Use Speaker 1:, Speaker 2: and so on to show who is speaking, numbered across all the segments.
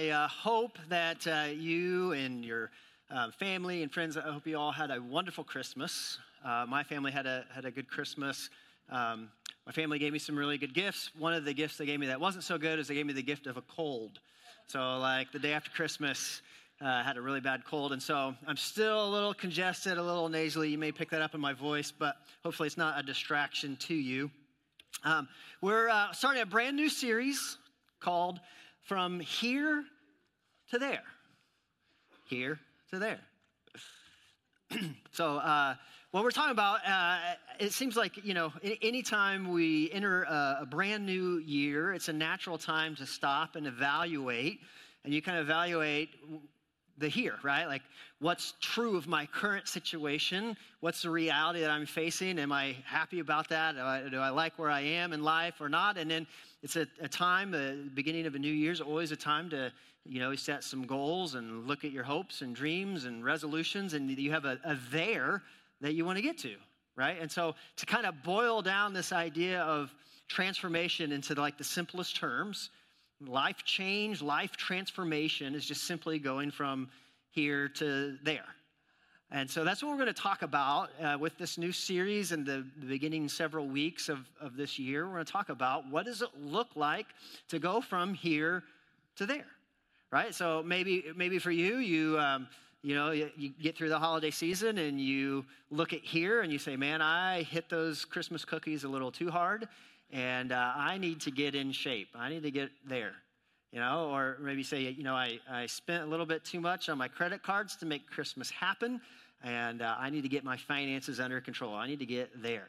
Speaker 1: I uh, hope that uh, you and your uh, family and friends, I hope you all had a wonderful Christmas. Uh, my family had a, had a good Christmas. Um, my family gave me some really good gifts. One of the gifts they gave me that wasn't so good is they gave me the gift of a cold. So, like the day after Christmas, uh, I had a really bad cold. And so I'm still a little congested, a little nasally. You may pick that up in my voice, but hopefully it's not a distraction to you. Um, we're uh, starting a brand new series called From Here to There. Here to There. so, uh, what we're talking about, uh, it seems like, you know, anytime we enter a, a, brand new year, it's a natural time to stop and evaluate. And you kind of evaluate the here, right? Like, what's true of my current situation? What's the reality that I'm facing? Am I happy about that? Do I, do I like where I am in life or not? And then it's a, a time, the beginning of a new year is always a time to, you know, set some goals and look at your hopes and dreams and resolutions, and you have a, a there that you want to get to, right? And so to kind of boil down this idea of transformation into like the simplest terms, Life change, life transformation is just simply going from here to there. And so that's what we're going to talk about uh, with this new series and the, the, beginning several weeks of, of this year. We're going to talk about what does it look like to go from here to there, right? So maybe maybe for you, you um, you know you, you get through the holiday season and you look at here and you say, man, I hit those Christmas cookies a little too hard, and uh, I need to get in shape. I need to get there, you know, or maybe say, you know, I, I spent a little bit too much on my credit cards to make Christmas happen, and uh, I need to get my finances under control. I need to get there.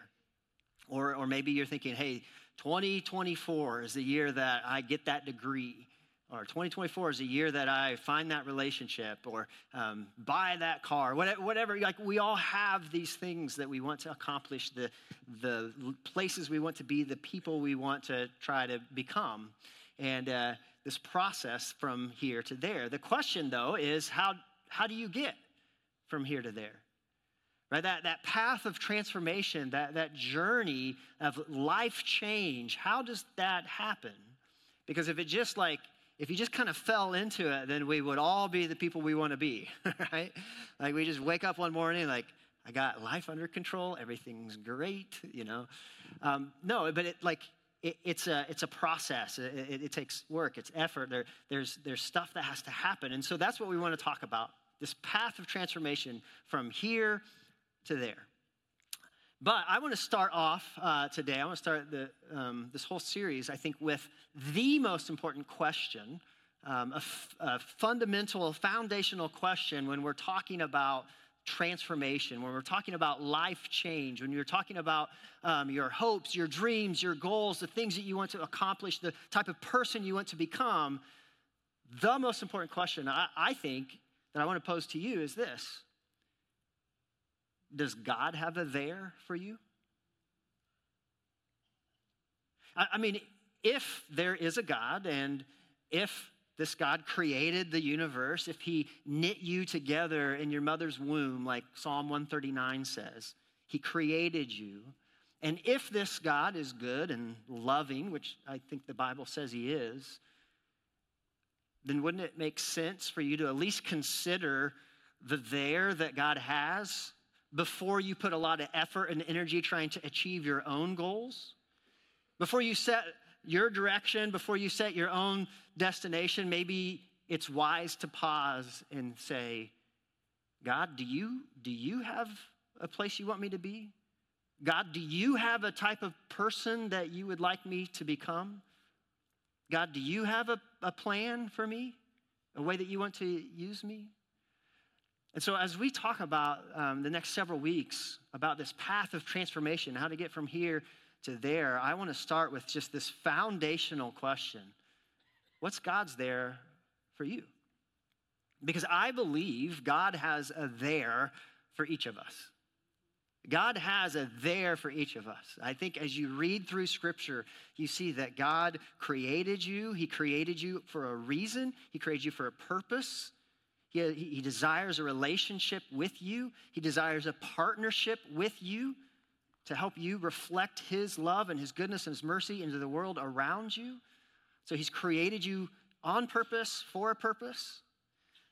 Speaker 1: Or, or maybe you're thinking, hey, 2024 is the year that I get that degree or 2024 is a year that I find that relationship or um, buy that car, whatever, whatever. Like we all have these things that we want to accomplish, the, the places we want to be, the people we want to try to become. And uh, this process from here to there. The question, though, is how, how do you get from here to there? Right? That, that path of transformation, that, that journey of life change, how does that happen? Because if it just like if you just kind of fell into it, then we would all be the people we want to be, right? Like we just wake up one morning, like, I got life under control, everything's great, you know. Um, no, but it like it, it's a it's a process. It, it, it takes work. It's effort. There, there's there's stuff that has to happen, and so that's what we want to talk about. This path of transformation from here to there. But I want to start off uh, today, I want to start the, um, this whole series, I think, with the most important question, um, a, f- a fundamental, foundational question when we're talking about transformation, when we're talking about life change, when you're talking about um, your hopes, your dreams, your goals, the things that you want to accomplish, the type of person you want to become, the most important question I, I think that I want to pose to you is this does God have a there for you? I mean, if there is a God and if this God created the universe, if he knit you together in your mother's womb, like Psalm 139 says, he created you. And if this God is good and loving, which I think the Bible says he is, then wouldn't it make sense for you to at least consider the there that God has before you put a lot of effort and energy trying to achieve your own goals, before you set your direction, before you set your own destination, maybe it's wise to pause and say, God, do you, do you have a place you want me to be? God, do you have a type of person that you would like me to become? God, do you have a, a plan for me? A way that you want to use me? And so, as we talk about um, the next several weeks about this path of transformation, how to get from here to there, I want to start with just this foundational question What's God's there for you? Because I believe God has a there for each of us. God has a there for each of us. I think as you read through scripture, you see that God created you. He created you for a reason, He created you for a purpose. He, he desires a relationship with you, He desires a partnership with you to help you reflect His love and His goodness and His mercy into the world around you. So He's created you on purpose, for a purpose.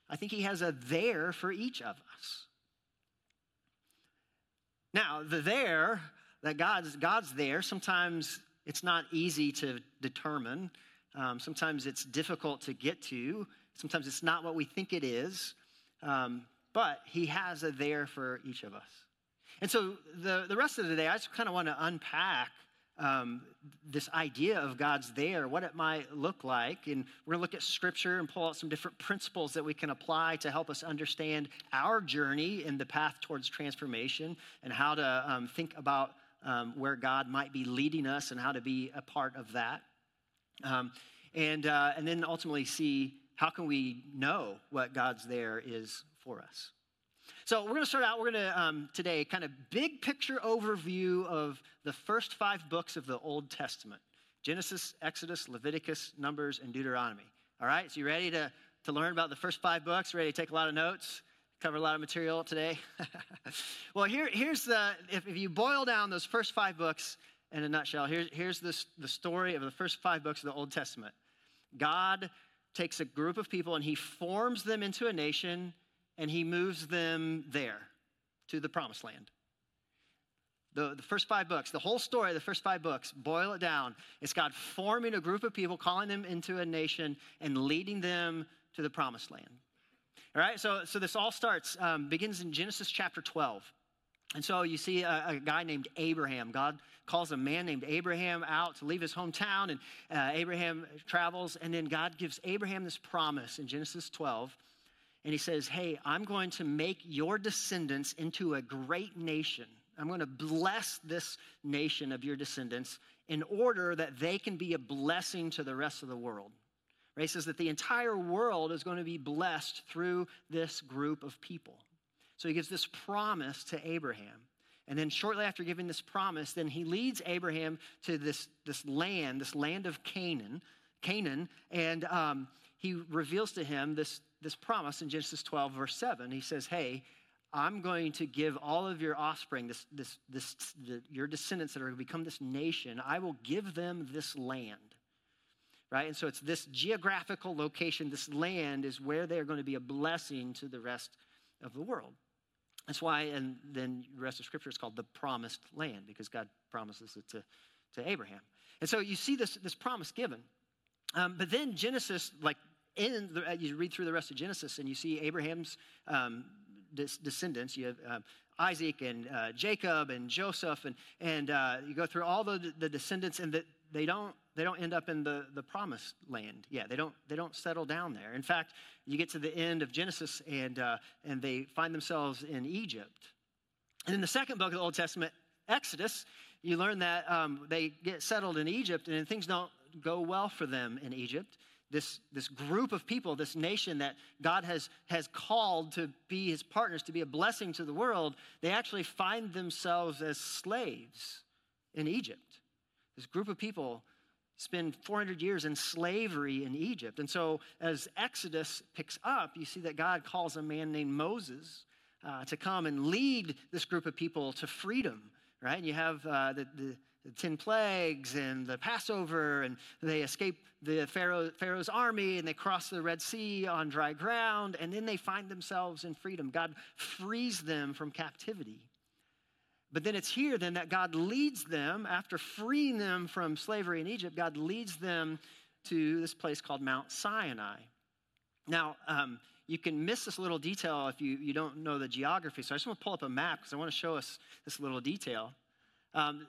Speaker 1: I think He has a there for each of us. Now, the there that God's, God's there, sometimes it's not easy to determine. Um, sometimes it's difficult to get to. Sometimes it's not what we think it is. Um, but He has a there for each of us. And so the, the rest of the day, I just kind of want to unpack um, this idea of God's there, what it might look like. And we're going to look at scripture and pull out some different principles that we can apply to help us understand our journey in the path towards transformation and how to um, think about um, where God might be leading us and how to be a part of that. Um, and, uh, and then ultimately see how can we know what God's there is for us. So we're going to start out. We're going to um, today kind of big picture overview of the first five books of the Old Testament: Genesis, Exodus, Leviticus, Numbers, and Deuteronomy. All right. So you ready to to learn about the first five books? Ready to take a lot of notes? Cover a lot of material today. well, here, here's the if, if you boil down those first five books in a nutshell, here's here's this, the story of the first five books of the Old Testament. God takes a group of people and he forms them into a nation and he moves them there to the promised land. The, the first five books, the whole story of the first five books, boil it down. It's God forming a group of people, calling them into a nation, and leading them to the promised land. All right, so, so this all starts, um, begins in Genesis chapter 12. And so you see a, a, guy named Abraham. God calls a man named Abraham out to leave his hometown, and uh, Abraham travels, and then God gives Abraham this promise in Genesis 12 and he says, Hey, I'm going to make your descendants into a great nation. I'm going to bless this nation of your descendants in order that they can be a blessing to the rest of the world. Right? He says that the entire world is going to be blessed through this group of people. So he gives this promise to Abraham. And then shortly after giving this promise, then he leads Abraham to this, this land, this land of Canaan, Canaan, and um, he reveals to him this, this promise in Genesis 12, verse 7. He says, Hey, I'm going to give all of your offspring, this, this, this, the, your descendants that are going to become this nation, I will give them this land. Right? And so it's this geographical location, this land is where they're going to be a blessing to the rest of the world. That's why, and then the rest of Scripture is called the promised land, because God promises it to, to Abraham. And so you see this, this promise given. Um, but then Genesis, like in the, you read through the rest of Genesis and you see Abraham's um, descendants. You have uh, Isaac and uh, Jacob and Joseph, and, and uh, you go through all the, the descendants, and the, they don't they don't end up in the, the promised land. Yeah, they don't they don't settle down there. In fact, you get to the end of Genesis, and uh, and they find themselves in Egypt. And in the second book of the Old Testament, Exodus, you learn that um, they get settled in Egypt, and things don't go well for them in Egypt this, this group of people, this nation that God has, has called to be his partners, to be a blessing to the world, they actually find themselves as slaves in Egypt. This group of people spend 400 years in slavery in Egypt. And so as Exodus picks up, you see that God calls a man named Moses uh, to come and lead this group of people to freedom, right? And you have uh, the, the the 10 plagues and the Passover, and they escape the Pharaoh, Pharaoh's army and they cross the Red Sea on dry ground, and then they find themselves in freedom. God frees them from captivity. But then it's here then that God leads them, after freeing them from slavery in Egypt, God leads them to this place called Mount Sinai. Now, um, you can miss this little detail if you, you don't know the geography. So I just want to pull up a map because I want to show us this little detail. Um,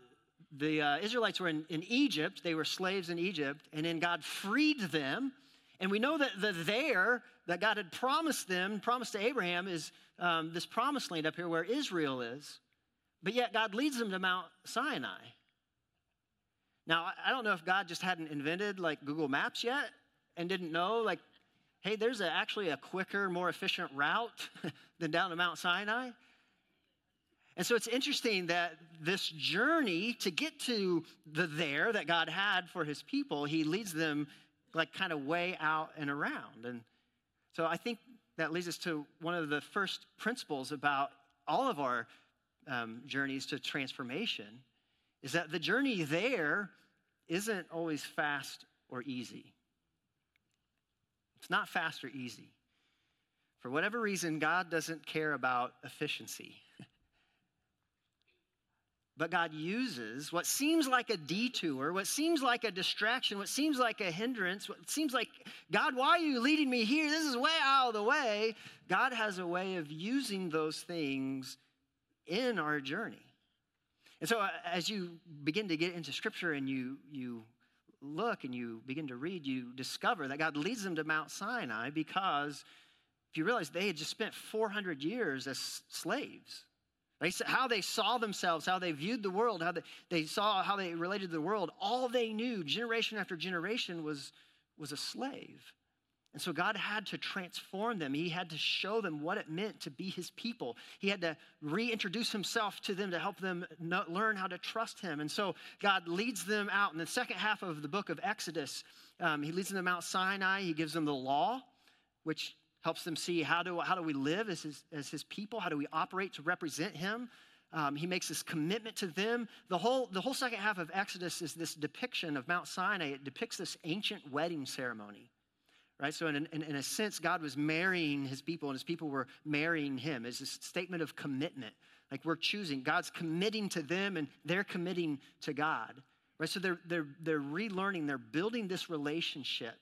Speaker 1: the uh, Israelites were in, in Egypt, they were slaves in Egypt, and then God freed them. And we know that the there that God had promised them, promised to Abraham, is um, this promised land up here where Israel is. But yet God leads them to Mount Sinai. Now, I don't know if God just hadn't invented like Google Maps yet and didn't know, like, hey, there's a, actually a quicker, more efficient route than down to Mount Sinai. And so it's interesting that this journey to get to the there that God had for his people, he leads them like kind of way out and around. And so I think that leads us to one of the first principles about all of our um, journeys to transformation is that the journey there isn't always fast or easy. It's not fast or easy. For whatever reason, God doesn't care about efficiency. but God uses what seems like a detour, what seems like a distraction, what seems like a hindrance, what seems like, God, why are you leading me here? This is way out of the way. God has a way of using those things in our journey. And so, uh, as you begin to get into scripture and you, you look and you begin to read, you discover that God leads them to Mount Sinai because if you realize they had just spent 400 years as slaves. They, how they saw themselves, how they viewed the world, how they, they saw how they related to the world, all they knew, generation after generation, was, was a slave. And so God had to transform them. He had to show them what it meant to be his people. He had to reintroduce himself to them to help them know, learn how to trust him. And so God leads them out. In the second half of the book of Exodus, um, he leads them Mount Sinai. He gives them the law, which helps them see how do, how do we live as his, as his people? How do we operate to represent him? Um, he makes this commitment to them. The whole, the whole second half of Exodus is this depiction of Mount Sinai. It depicts this ancient wedding ceremony, right? So, in, in, in a sense, God was marrying his people, and his people were marrying him. It's a statement of commitment. Like we're choosing. God's committing to them, and they're committing to God, right? So, they're, they're, they're relearning, they're building this relationship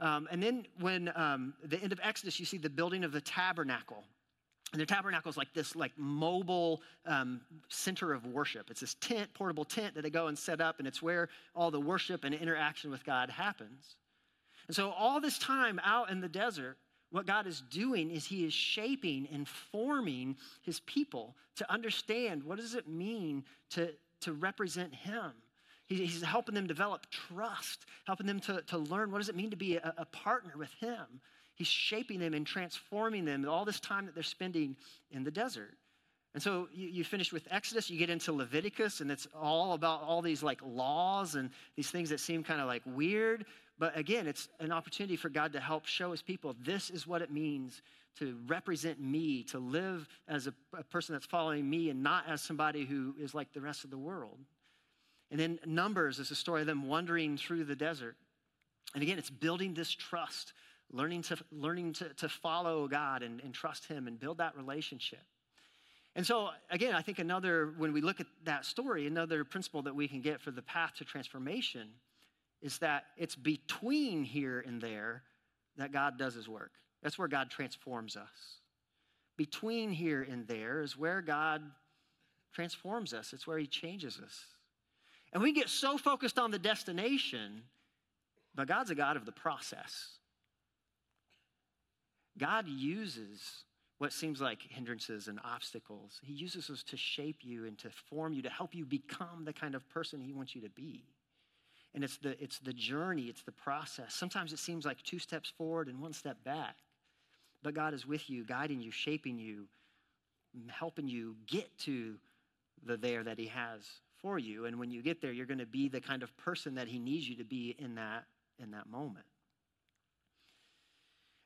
Speaker 1: um, and then when um, the end of Exodus, you see the building of the tabernacle. And the tabernacle is like this like mobile um, center of worship. It's this tent, portable tent that they go and set up, and it's where all the worship and interaction with God happens. And so all this time out in the desert, what God is doing is He is shaping and forming His people to understand what does it mean to, to represent Him He's helping them develop trust, helping them to, to learn what does it mean to be a, a partner with him. He's shaping them and transforming them all this time that they're spending in the desert. And so you, you finish with Exodus, you get into Leviticus, and it's all about all these like laws and these things that seem kind of like weird. But again, it's an opportunity for God to help show his people this is what it means to represent me, to live as a, a person that's following me and not as somebody who is like the rest of the world. And then Numbers is a story of them wandering through the desert. And again, it's building this trust, learning to, learning to, to follow God and, and trust Him and build that relationship. And so, again, I think another, when we look at that story, another principle that we can get for the path to transformation is that it's between here and there that God does His work. That's where God transforms us. Between here and there is where God transforms us, it's where He changes us. And we get so focused on the destination, but God's a God of the process. God uses what seems like hindrances and obstacles. He uses those to shape you and to form you, to help you become the kind of person He wants you to be. And it's the, it's the journey, it's the process. Sometimes it seems like two steps forward and one step back. But God is with you, guiding you, shaping you, helping you get to the there that He has for you. And when you get there, you're going to be the kind of person that he needs you to be in that, in that moment.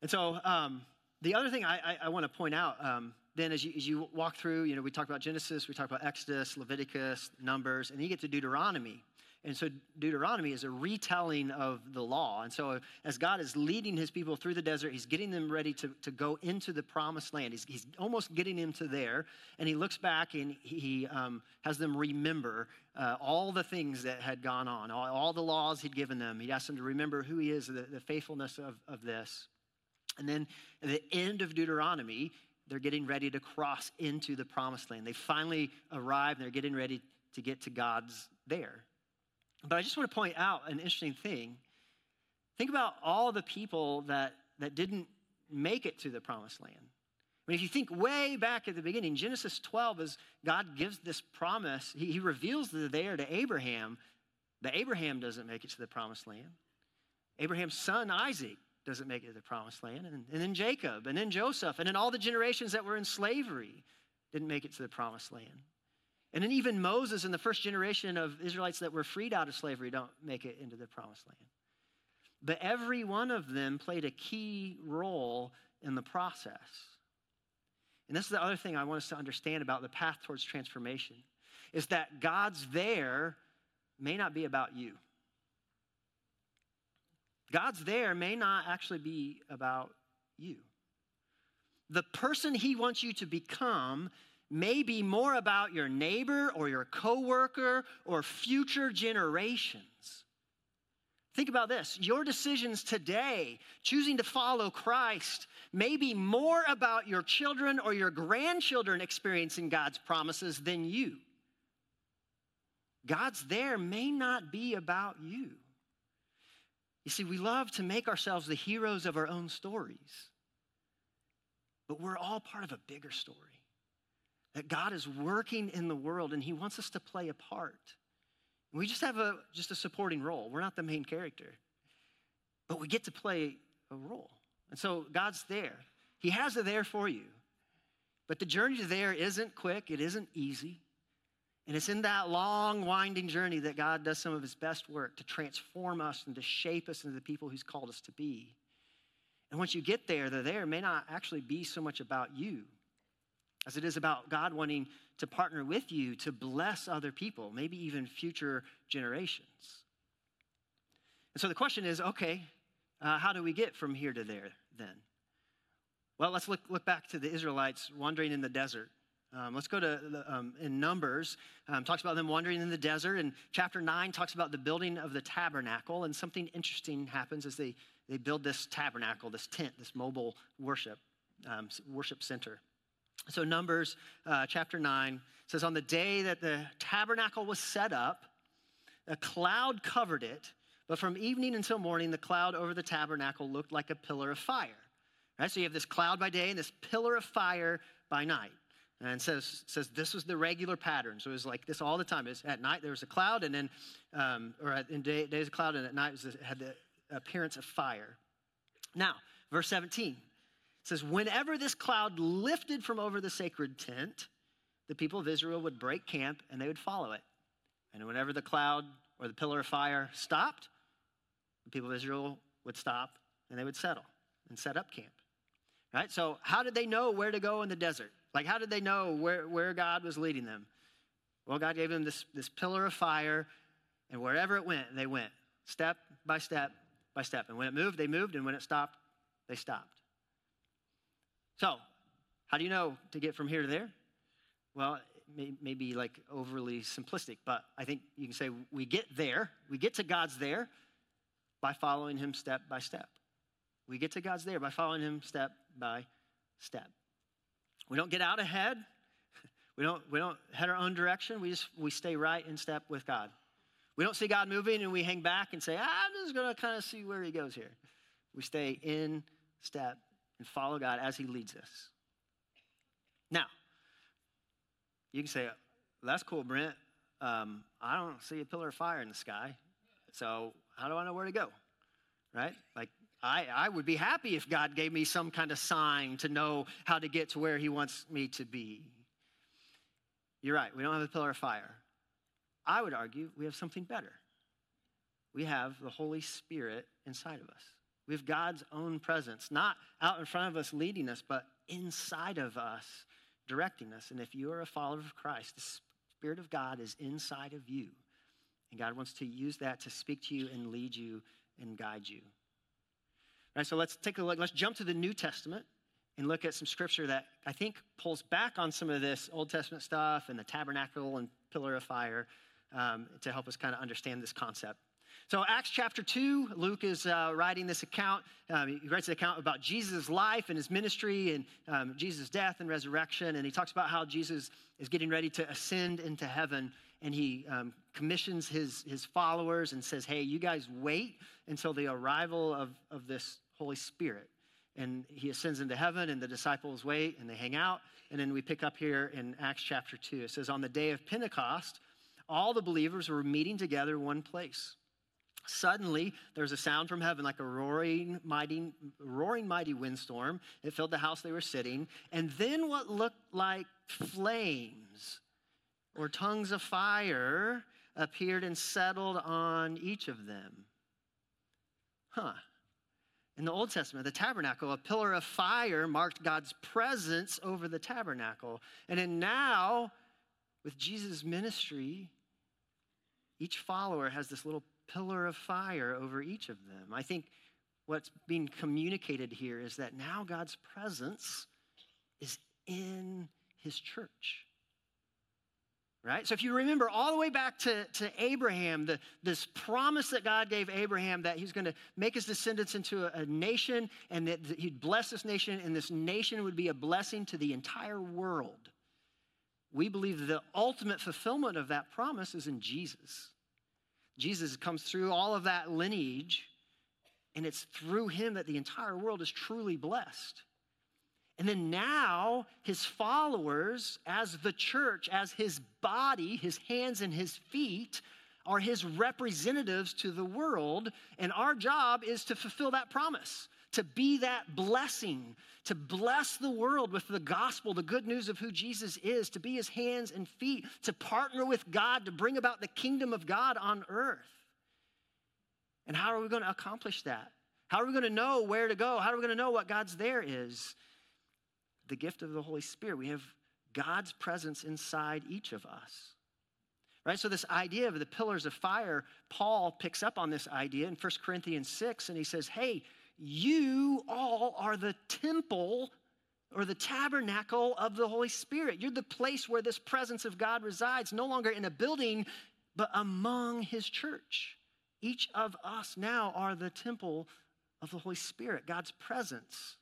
Speaker 1: And so um, the other thing I, I, I want to point out um, then as you, as you walk through, you know, we talked about Genesis, we talked about Exodus, Leviticus, Numbers, and you get to Deuteronomy. And so Deuteronomy is a retelling of the law. And so as God is leading his people through the desert, he's getting them ready to, to go into the promised land. He's, he's almost getting them to there. And he looks back and he um, has them remember uh, all the things that had gone on, all, all, the laws he'd given them. He asked them to remember who he is, the, the faithfulness of, of this. And then at the end of Deuteronomy, they're getting ready to cross into the promised land. They finally arrive and they're getting ready to get to God's there. But I just want to point out an interesting thing. Think about all the people that, that didn't make it to the promised land. I mean, if you think way back at the beginning, Genesis 12, as God gives this promise, he, he reveals the there to Abraham, that Abraham doesn't make it to the promised land. Abraham's son, Isaac, doesn't make it to the promised land. And, and then Jacob, and then Joseph, and then all the generations that were in slavery didn't make it to the promised land. And then even Moses and the first generation of Israelites that were freed out of slavery don't make it into the promised land. But every one of them played a key role in the process. And this is the other thing I want us to understand about the path towards transformation is that God's there may not be about you. God's there may not actually be about you. The person he wants you to become may be more about your neighbor or your coworker or future generations. Think about this your decisions today, choosing to follow Christ, may be more about your children or your grandchildren experiencing God's promises than you. God's there may not be about you. You see, we love to make ourselves the heroes of our own stories, but we're all part of a bigger story that God is working in the world and He wants us to play a part. We just have a just a supporting role. We're not the main character. But we get to play a role. And so God's there. He has it there for you. But the journey to there isn't quick, it isn't easy. And it's in that long, winding journey that God does some of his best work to transform us and to shape us into the people he's called us to be. And once you get there, the there may not actually be so much about you as it is about God wanting to partner with you to bless other people, maybe even future generations. And so the question is okay, uh, how do we get from here to there then? Well, let's look, look back to the Israelites wandering in the desert. Um, let's go to the, um, in Numbers, um, talks about them wandering in the desert. And chapter 9 talks about the building of the tabernacle. And something interesting happens as they, they build this tabernacle, this tent, this mobile worship, um, worship center. So, Numbers uh, chapter 9 says, On the day that the tabernacle was set up, a cloud covered it, but from evening until morning, the cloud over the tabernacle looked like a pillar of fire. Right? So, you have this cloud by day and this pillar of fire by night. And says, says this was the regular pattern. So it was like this all the time. Was at night there was a cloud, and then, um, or in day, days of cloud, and at night it, was, it had the appearance of fire. Now, verse 17 it says, Whenever this cloud lifted from over the sacred tent, the people of Israel would break camp and they would follow it. And whenever the cloud or the pillar of fire stopped, the people of Israel would stop and they would settle and set up camp. Right? So, how did they know where to go in the desert? Like, how did they know where, where God was leading them? Well, God gave them this, this pillar of fire, and wherever it went, they went, step by step by step. And when it moved, they moved, and when it stopped, they stopped. So, how do you know to get from here to there? Well, it may, like overly simplistic, but I think you can say we get there, we get to God's there by following Him step by step. We get to God's there by following Him step by step. We don't get out ahead. We don't, we don't head our own direction. We just we stay right in step with God. We don't see God moving and we hang back and say, ah, I'm just going to kind of see where He goes here. We stay in step and follow God as He leads us. Now, you can say, that's cool, Brent. Um, I don't see a pillar of fire in the sky. So how do I know where to go? Right? Like, I, I would be happy if God gave me some kind of sign to know how to get to where He wants me to be. You're right, we don't have a pillar of fire. I would argue we have something better. We have the Holy Spirit inside of us. We have God's own presence, not out in front of us leading us, but inside of us directing us. And if you are a follower of Christ, the Spirit of God is inside of you. And God wants to use that to speak to you and lead you and guide you. All right, so let's take a look. Let's jump to the New Testament and look at some scripture that I think pulls back on some of this Old Testament stuff and the tabernacle and pillar of fire um, to help us kind of understand this concept. So, Acts chapter 2, Luke is uh, writing this account. Um, he writes an account about Jesus' life and his ministry and um, Jesus' death and resurrection. And he talks about how Jesus is getting ready to ascend into heaven. And he um, commissions his, his followers and says, Hey, you guys wait until the arrival of, of this Holy Spirit. And he ascends into heaven, and the disciples wait and they hang out. And then we pick up here in Acts chapter 2. It says, On the day of Pentecost, all the believers were meeting together in one place. Suddenly, there was a sound from heaven like a roaring mighty, roaring mighty windstorm. It filled the house they were sitting. And then what looked like flames or tongues of fire appeared and settled on each of them. Huh. In the Old Testament, the tabernacle, a pillar of fire marked God's presence over the tabernacle. And then now, with Jesus' ministry, each follower has this little pillar of fire over each of them. I think what's being communicated here is that now God's presence is in his church. Right? So if you remember all the way back to, to Abraham, the, this promise that God gave Abraham that he's going to make his descendants into a, a nation and that, that he'd bless this nation and this nation would be a blessing to the entire world. We believe the ultimate fulfillment of that promise is in Jesus. Jesus comes through all of that lineage, and it's through him that the entire world is truly blessed. And then now, his followers, as the church, as his body, his hands and his feet, are his representatives to the world. And our job is to fulfill that promise, to be that blessing, to bless the world with the gospel, the good news of who Jesus is, to be his hands and feet, to partner with God to bring about the kingdom of God on earth. And how are we going to accomplish that? How are we going to know where to go? How are we going to know what God's there is? the gift of the Holy Spirit. We have God's presence inside each of us. Right? So, this idea of the pillars of fire, Paul picks up on this idea in 1 Corinthians 6, and he says, Hey, you all are the temple or the tabernacle of the Holy Spirit. You're the place where this presence of God resides, no longer in a building, but among his church. Each of us now are the temple of the Holy Spirit, God's presence.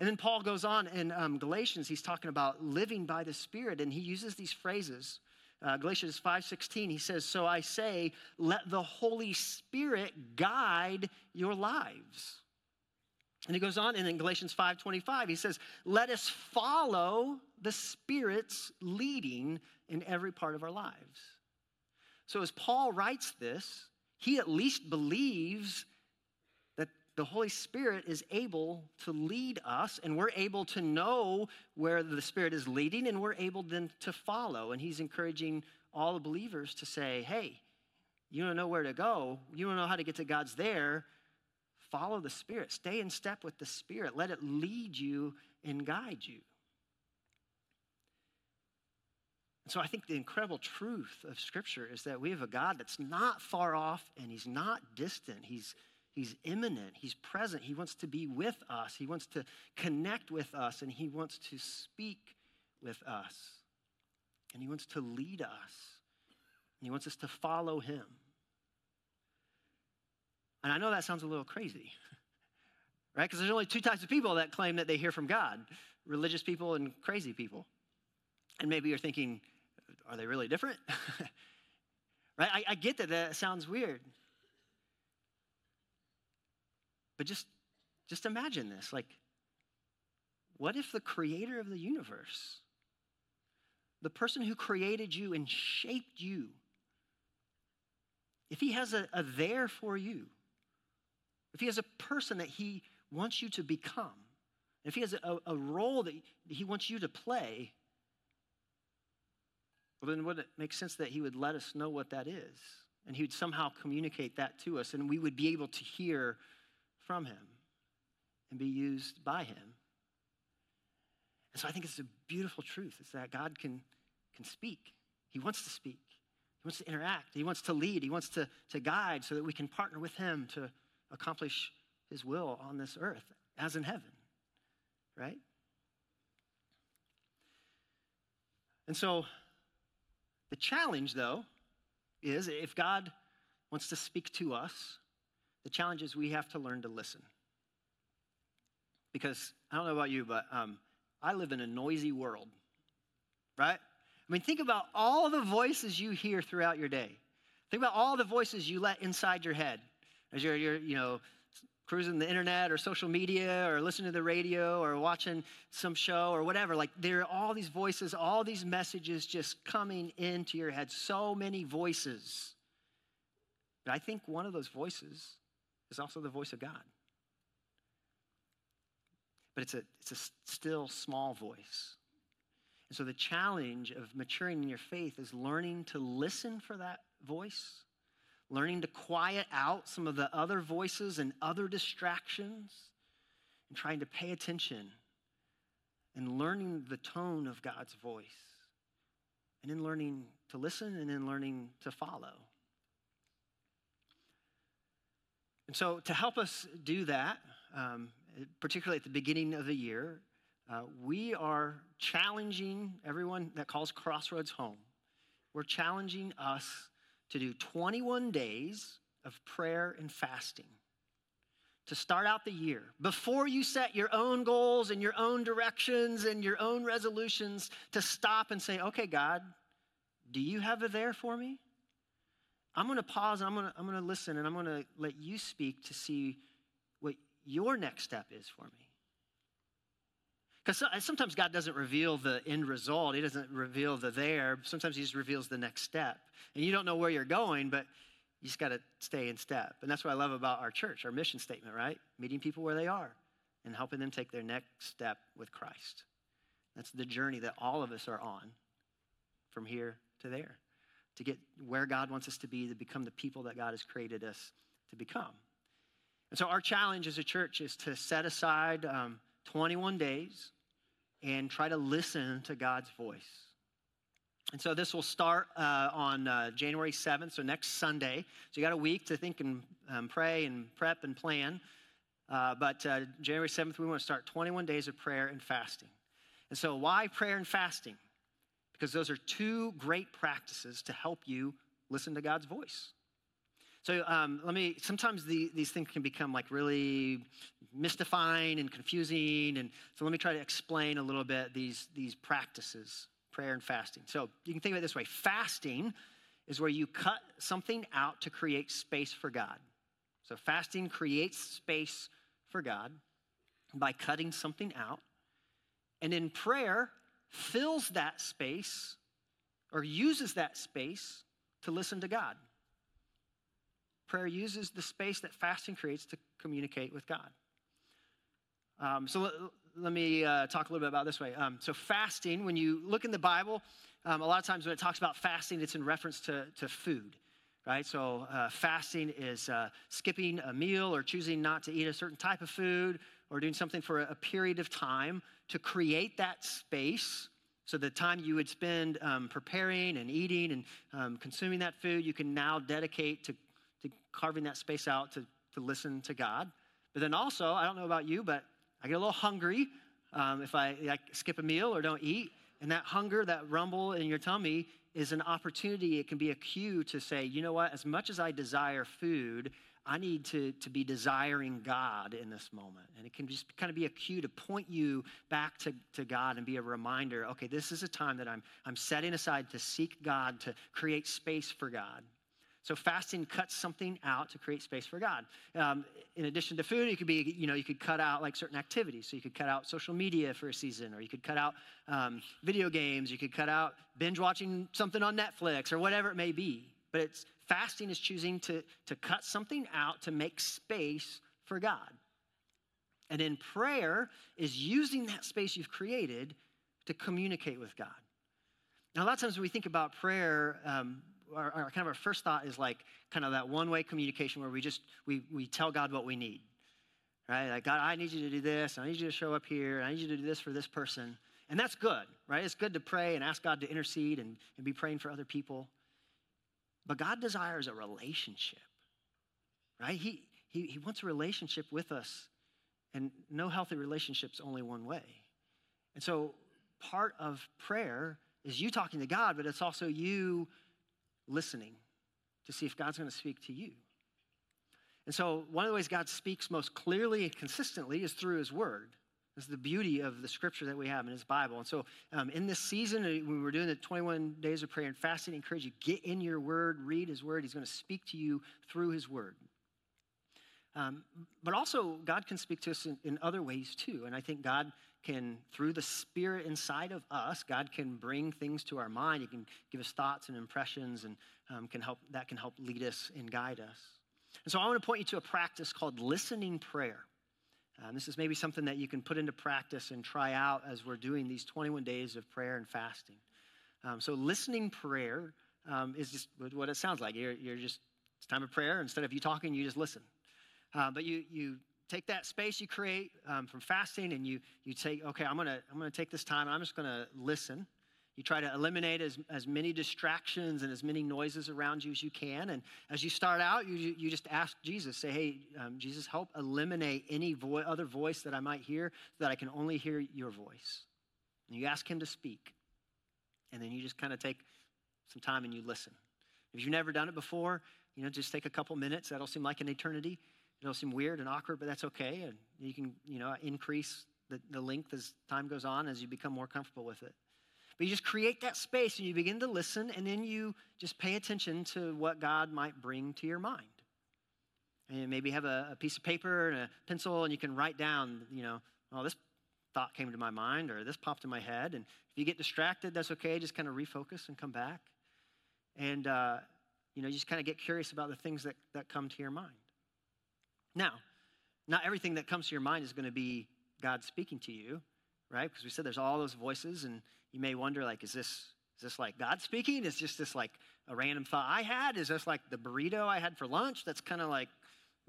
Speaker 1: And then Paul goes on in um, Galatians, he's talking about living by the Spirit, and he uses these phrases. Uh, Galatians 5:16, he says, "So I say, let the Holy Spirit guide your lives." And he goes on, and in Galatians 5:25, he says, "Let us follow the Spirit's leading in every part of our lives." So as Paul writes this, he at least believes the Holy Spirit is able to lead us, and we're able to know where the Spirit is leading, and we're able then to follow. And He's encouraging all the believers to say, hey, you don't know where to go, you don't know how to get to God's there. Follow the Spirit, stay in step with the Spirit, let it lead you and guide you. And so I think the incredible truth of Scripture is that we have a God that's not far off and He's not distant. He's He's immanent. He's present. He wants to be with us. He wants to connect with us, and He wants to speak with us. And He wants to lead us. And He wants us to follow Him. And I know that sounds a little crazy, right? Because there's only two types of people that claim that they hear from God religious people and crazy people. And maybe you're thinking, are they really different? right? I, I get that that sounds weird. But just, just imagine this. Like, what if the creator of the universe, the person who created you and shaped you, if he has a, a there for you, if he has a person that he wants you to become, if he has a, a role that he wants you to play, well, then would it make sense that he would let us know what that is? And he would somehow communicate that to us, and we would be able to hear from him and be used by him. And so I think it's a beautiful truth. It's that God can, can speak. He wants to speak. He wants to interact. He wants to lead. He wants to, to guide so that we can partner with him to accomplish his will on this earth as in heaven. Right? And so the challenge, though, is if God wants to speak to us, the challenge is we have to learn to listen. Because I don't know about you, but um, I live in a noisy world, right? I mean, think about all the voices you hear throughout your day. Think about all the voices you let inside your head as you're, you're you know, cruising the internet or social media or listening to the radio or watching some show or whatever. Like there are all these voices, all these messages just coming into your head. So many voices. But I think one of those voices is also the voice of God. But it's a, it's a still small voice. And so the challenge of maturing in your faith is learning to listen for that voice, learning to quiet out some of the other voices and other distractions, and trying to pay attention and learning the tone of God's voice, and then learning to listen and then learning to follow. And so, to help us do that, um, particularly at the beginning of the year, uh, we are challenging everyone that calls Crossroads home. We're challenging us to do 21 days of prayer and fasting to start out the year. Before you set your own goals and your own directions and your own resolutions, to stop and say, okay, God, do you have a there for me? I'm going to pause and I'm going to, I'm going to listen and I'm going to let you speak to see what your next step is for me. Because sometimes God doesn't reveal the end result, He doesn't reveal the there. Sometimes He just reveals the next step. And you don't know where you're going, but you just got to stay in step. And that's what I love about our church, our mission statement, right? Meeting people where they are and helping them take their next step with Christ. That's the journey that all of us are on from here to there to get where God wants us to be, to become the people that God has created us to become. And so, our challenge as a church is to set aside um, 21 days and try to listen to God's voice. And so this will start uh, on uh, January 7th, so next Sunday. So you got a week to think and um, pray and prep and plan. Uh, but uh, January 7th, we want to start 21 days of prayer and fasting. And so, why prayer and fasting? Because those are two great practices to help you listen to God's voice. So um, let me, sometimes the, these things can become like really mystifying and confusing. And so let me try to explain a little bit these, these practices prayer and fasting. So you can think of it this way fasting is where you cut something out to create space for God. So fasting creates space for God by cutting something out. And in prayer, fills that space or uses that space to listen to God. Prayer uses the space that fasting creates to communicate with God. Um, so let me uh, talk a little bit about this way. Um, so, fasting, when you look in the Bible, um, a lot of times when it talks about fasting, it's in reference to, to food, right? So, uh, fasting is uh, skipping a meal or choosing not to eat a certain type of food or doing something for a, period of time to create that space. So, the time you would spend um, preparing and eating and um, consuming that food, you can now dedicate to, to carving that space out to, to listen to God. But then also, I don't know about you, but I get a little hungry um, if I like, skip a meal or don't eat. And that hunger, that rumble in your tummy is an opportunity. It can be a cue to say, you know what, as much as I desire food, I need to, to be desiring God in this moment. And it can just kind of be a cue to point you back to, to God and be a reminder okay, this is a time that I'm, I'm setting aside to seek God, to create space for God. So fasting cuts something out to create space for God. Um, in addition to food, you could be, you know, you could cut out like certain activities. So you could cut out social media for a season, or you could cut out um, video games. You could cut out binge watching something on Netflix, or whatever it may be. But it's fasting is choosing to to cut something out to make space for God. And then prayer is using that space you've created to communicate with God. Now, a lot of times when we think about prayer, um, our, our, kind of our first thought is like kind of that one way communication where we just we we tell God what we need, right? Like God, I need you to do this. I need you to show up here. I need you to do this for this person, and that's good, right? It's good to pray and ask God to intercede and, and be praying for other people. But God desires a relationship, right? He he he wants a relationship with us, and no healthy relationship's only one way. And so part of prayer is you talking to God, but it's also you listening to see if God's going to speak to you. And so, one of the ways God speaks most clearly and consistently is through His Word. This is the beauty of the scripture that we have in His Bible. And so, um, in this season, uh, when we're doing the 21 days of prayer and fasting, I encourage you get in your Word, read His Word. He's going to speak to you through His Word. Um, but also, God can speak to us in, in other ways too. And I think God can, through the Spirit inside of us, God can bring things to our mind. He can give us thoughts and impressions, and um, can help, that can help lead us and guide us. And so I want to point you to a practice called listening prayer. Um, this is maybe something that you can put into practice and try out as we're doing these 21 days of prayer and fasting. Um, so, listening prayer um, is just what it sounds like. You're, you're, just, it's time of prayer. Instead of you talking, you just listen. Uh, but you, you take that space you create um, from fasting and you, you take, okay, I'm going to I'm gonna take this time I'm just going to listen. You try to eliminate as, as many distractions and as many noises around you as you can. And as you start out, you, you just ask Jesus, say, hey, um, Jesus, help eliminate any vo- other voice that I might hear so that I can only hear your voice. And you ask him to speak. And then you just kind of take some time and you listen. If you've never done it before, you know, just take a couple minutes. That'll seem like an eternity. It'll seem weird and awkward, but that's okay. And you can, you know, increase the, the length as time goes on as you become more comfortable with it. But you just create that space and you begin to listen, and then you just pay attention to what God might bring to your mind. And maybe have a, a piece of paper and a pencil, and you can write down, you know, oh, this thought came to my mind, or this popped in my head. And if you get distracted, that's okay. Just kind of refocus and come back. And, uh, you know, you just kind of get curious about the things that, that come to your mind. Now, not everything that comes to your mind is going to be God speaking to you, right? Because we said there's all those voices, and you may wonder, like, is this is this like God speaking? Is just this like a random thought I had? Is this like the burrito I had for lunch? That's kind of like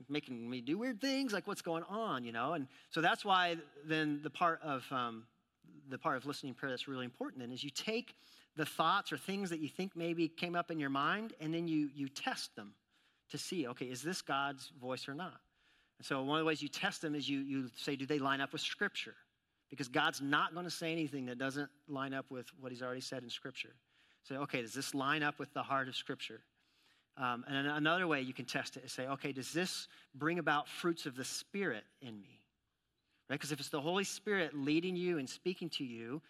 Speaker 1: making me do weird things. Like, what's going on? You know? And so that's why then the part of um, the part of listening prayer that's really important then is you take the thoughts or things that you think maybe came up in your mind, and then you you test them to see, okay, is this God's voice or not? And so one of the ways you test them is you, you say, do they line up with Scripture? Because God's not going to say anything that doesn't line up with what He's already said in Scripture. Say, okay, does this line up with the heart of Scripture? Um, and another way you can test it is say, okay, does this bring about fruits of the Spirit in me? Right? Because if it's the Holy Spirit leading you and speaking to you,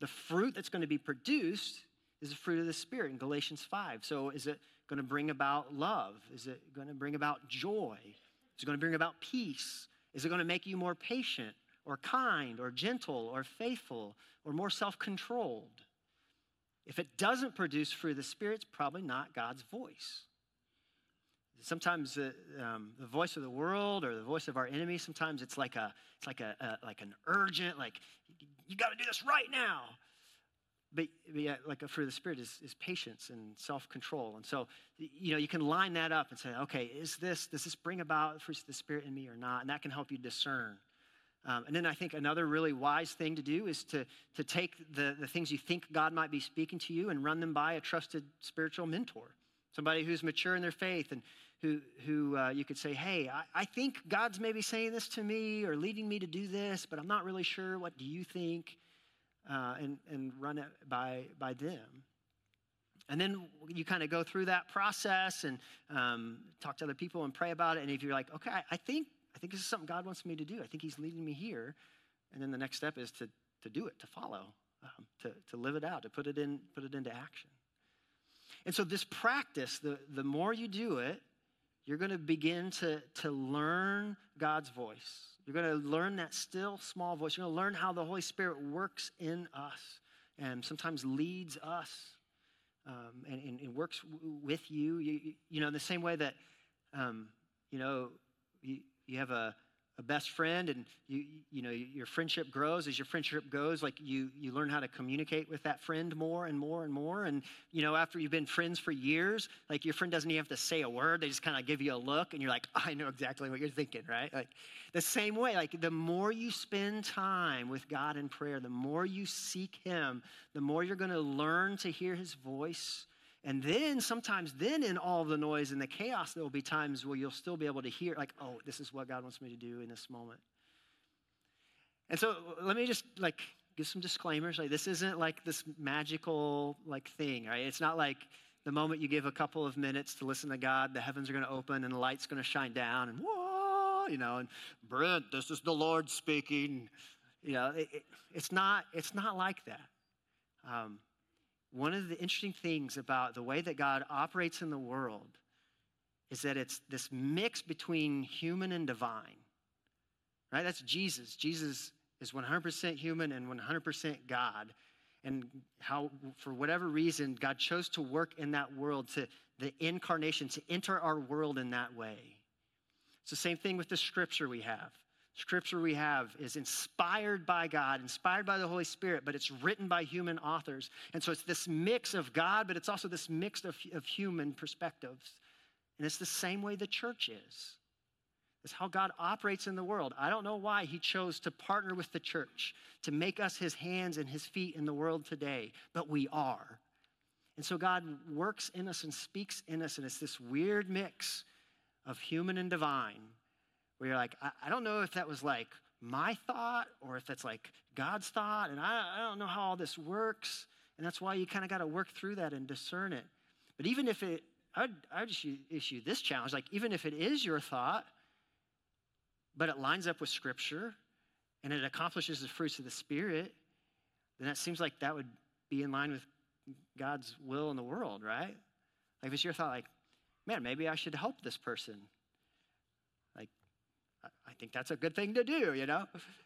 Speaker 1: the fruit that's going to be produced is the fruit of the Spirit in Galatians 5. So is it going to bring about love? Is it going to bring about joy? Is it going to bring about peace? Is it going to make you more patient or kind or gentle or faithful or more self controlled? If it doesn't produce fruit of the Spirit, it's probably not God's voice. Sometimes the, um, the voice of the world or the voice of our enemy, sometimes it's like a it's like a, a like an urgent, like you got to do this right now but, yeah, like a fruit of the spirit is, is patience and self-control and so you know you can line that up and say okay is this does this bring about the fruits of the spirit in me or not and that can help you discern um, and then i think another really wise thing to do is to, to take the, the things you think god might be speaking to you and run them by a trusted spiritual mentor somebody who's mature in their faith and who, who uh, you could say hey I, I think god's maybe saying this to me or leading me to do this but i'm not really sure what do you think uh, and, and run it by, by them. And then you kind of go through that process and um, talk to other people and pray about it. And if you're like, okay, I, I, think I think this is something God wants me to do. I think He's leading me here. And then the next step is to to do it, to follow, um, to to live it out, to put it in put it into action. And so this practice, the the more you do it, you're going to begin to to learn God's voice. You're going to learn that still small voice. You're going to learn how the Holy Spirit works in us and sometimes leads us um, and, and, and, works w- with you. you. You know, the same way that, um, you know, you, you have a, a best friend and you you know your friendship grows. As your friendship goes like you you learn how to communicate with that friend more and more and more. And you know after you've been friends for years like your friend doesn't even have to say a word. They just kind of give you a look and you're like i know exactly what you're thinking right? Like the same way like the more you spend time with god in prayer the more you seek him the more you're going to learn to hear his voice and then sometimes, then in all the noise and the chaos, there will be times where you'll still be able to hear, like, oh, this is what God wants me to do in this moment. And so let me just like give some disclaimers. Like this isn't like this magical like thing, right? It's not like the moment you give a couple of minutes to listen to God, the heavens are going to open and the light's going to shine down and whoa, you know, and Brent, this is the Lord speaking. You know, it, it, it's not. It's not like that. Um, one of the interesting things about the way that God operates in the world is that it's this mix between human and divine. Right? That's Jesus. Jesus is 100% human and 100% God. And how, for whatever reason, God chose to work in that world, to the incarnation, to enter our world in that way. It's the same thing with the scripture we have scripture we have is inspired by God, inspired by the Holy Spirit, but it's written by human authors. And so it's this mix of God, but it's also this mix of, of human perspectives. And it's the same way the church is. It's how God operates in the world. I don't know why He chose to partner with the church to make us His hands and His feet in the world today, but we are. And so God works in us and speaks in us, and it's this weird mix of human and divine where you're like, I, I don't know if that was like my thought or if that's like God's thought, and I, I don't know how all this works. And that's why you kind of got to work through that and discern it. But even if it, I'd, I'd issue, issue this challenge like, even if it is your thought, but it lines up with Scripture and it accomplishes the fruits of the Spirit, then that seems like that would be in line with God's will in the world, right? Like if it's your thought, like, man, maybe I should help this person. I think that's a good thing to do, you know?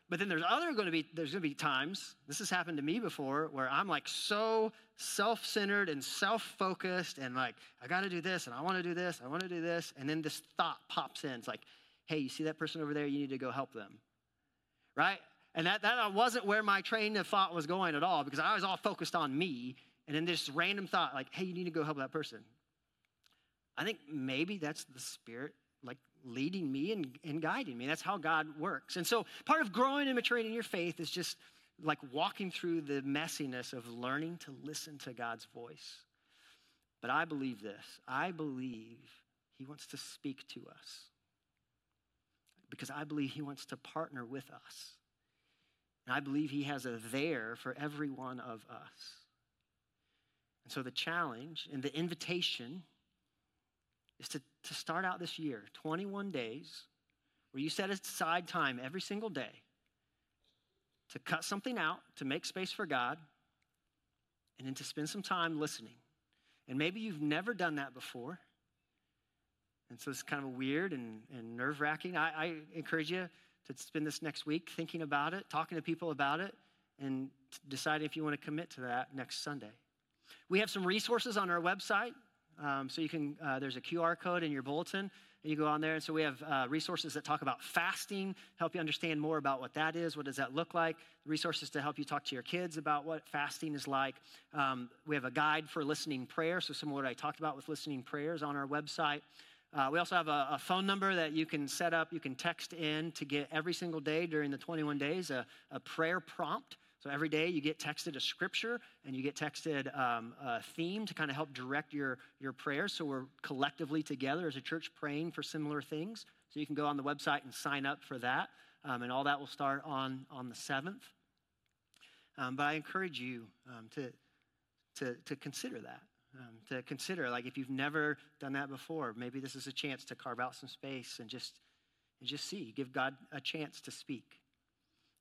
Speaker 1: But then there's other going to be, there's going to be times, this has happened to me before, where I'm like so self centered and self focused and like, I got to do this and I want to do this, I want to do this. And then this thought pops in. It's like, hey, you see that person over there? You need to go help them. Right? And that, that wasn't where my train of thought was going at all because I was all focused on me. And then this random thought, like, hey, you need to go help that person. I think maybe that's the Spirit, leading me and, and guiding me. That's how God works. And so part of growing and maturing in your faith is just like walking through the messiness of learning to listen to God's voice. But I believe this I believe He wants to speak to us because I believe He wants to partner with us. And I believe He has a there for every one of us. And so the challenge and the invitation is to, to start out this year 21 days where you set aside time every single day to cut something out, to make space for God, and then to spend some time listening. And maybe you've never done that before. And so it's kind of weird and, and nerve wracking. I, I, encourage you to spend this next week thinking about it, talking to people about it, and deciding if you want to commit to that next Sunday. We have some resources on our website. Um, so you can, uh, there's a QR code in your bulletin, and you go on there. And so we have uh, resources that talk about fasting, help you understand more about what that is, what does that look like, resources to help you talk to your kids about what fasting is like. Um, we have a guide for listening prayer, so some of what I talked about with listening prayers on our website. Uh, we also have a, a, phone number that you can set up, you can text in to get every single day during the 21 days a, a prayer prompt. So every day you get texted a scripture and you get texted um, a theme to kind of help direct your, your prayers. So we're collectively together as a church praying for similar things. So you can go on the website and sign up for that. Um, and all that will start on, on the 7th. Um, but I encourage you um, to, to, to consider that um, to consider. Like if you've never done that before, maybe this is a chance to carve out some space and just and just see. Give God a chance to speak.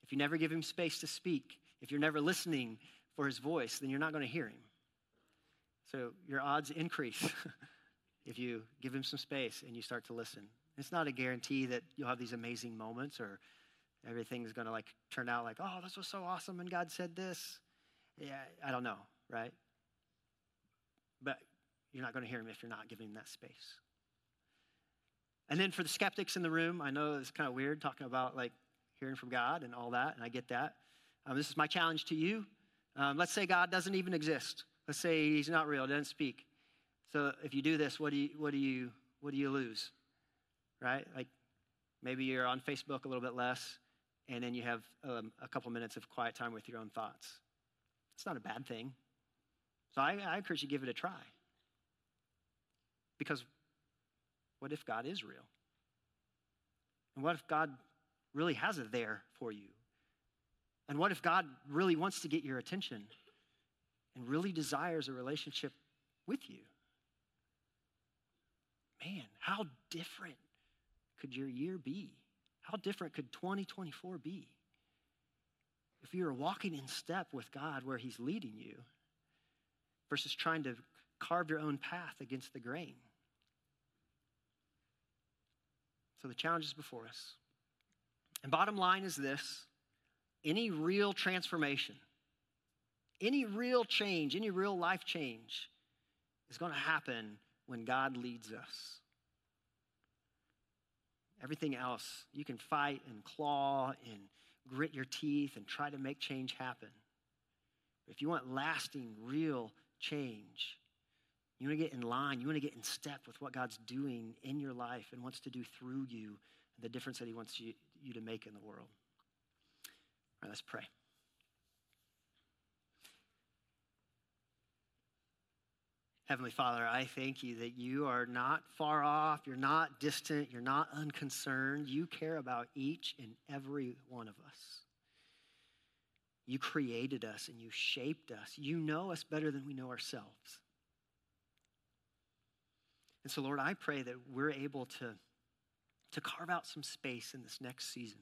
Speaker 1: If you never give Him space to speak, if you're never listening for His voice, then you're not going to hear Him. So your odds increase if you give Him some space and you start to listen. It's not a guarantee that you'll have these amazing moments or everything's going to like turn out like, oh, this was so awesome and God said this. Yeah, I don't know, right? but you're not going to hear him if you're not giving him that space. And then for the skeptics in the room, I know it's kind of weird talking about like hearing from God and all that, and I get that. Um, this is my challenge to you. Um, let's say God doesn't even exist. Let's say he's not real, doesn't speak. So if you do this, what do you what do you what do you lose? Right? Like maybe you're on Facebook a little bit less, and then you have um, a couple minutes of quiet time with your own thoughts. It's not a bad thing. So I, I encourage you to give it a try. Because what if God is real? And what if God really has it there for you? And what if God really wants to get your attention and really desires a relationship with you? Man, how different could your year be? How different could 2024 be? If you were walking in step with God where He's leading you versus trying to carve your own path against the grain. So the challenge is before us. And bottom line is this any real transformation, any real change, any real life change is going to happen when God leads us. Everything else, you can fight and claw and grit your teeth and try to make change happen. But if you want lasting, real change. You want to get in line. You want to get in step with what God's doing in your life and wants to do through you. and the difference that He wants you, you to make in the world. All right, let's pray. Heavenly Father, I thank you that you are not far off, you're not distant, you're not unconcerned. You care about each and every one of us. You created us and you shaped us. You know us better than we know ourselves. And so, Lord, I pray that we're able to, to carve out some space in this next season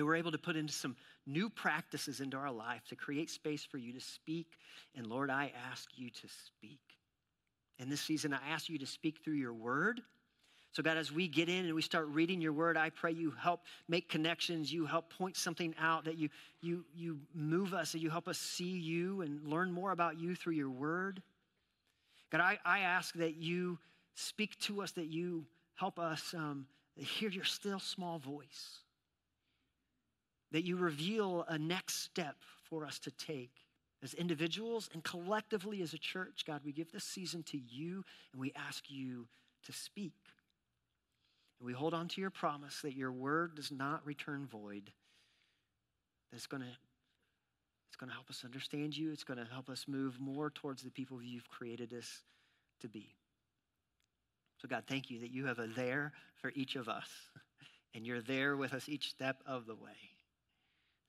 Speaker 1: that we're able to put into some new practices into our life to create space for you to speak. And Lord, I ask you to speak. In this season, I ask you to speak through your word. So, God, as we get in and we start reading your word, I pray you help make connections. You help point something out, that you, you, you move us, that you help us see you and learn more about you through your word. God, I, I ask that you speak to us, that you help us um, hear your still small voice that you reveal a next step for us to take as individuals and collectively as a church. God, we give this season to you and we ask you to speak. And we hold on to your promise that your word does not return void, that's going to it's going to help us understand you. It's going to help us move more towards the people you've created us to be. So, God, thank you that you have a there for each of us, and you're there with us each step of the way.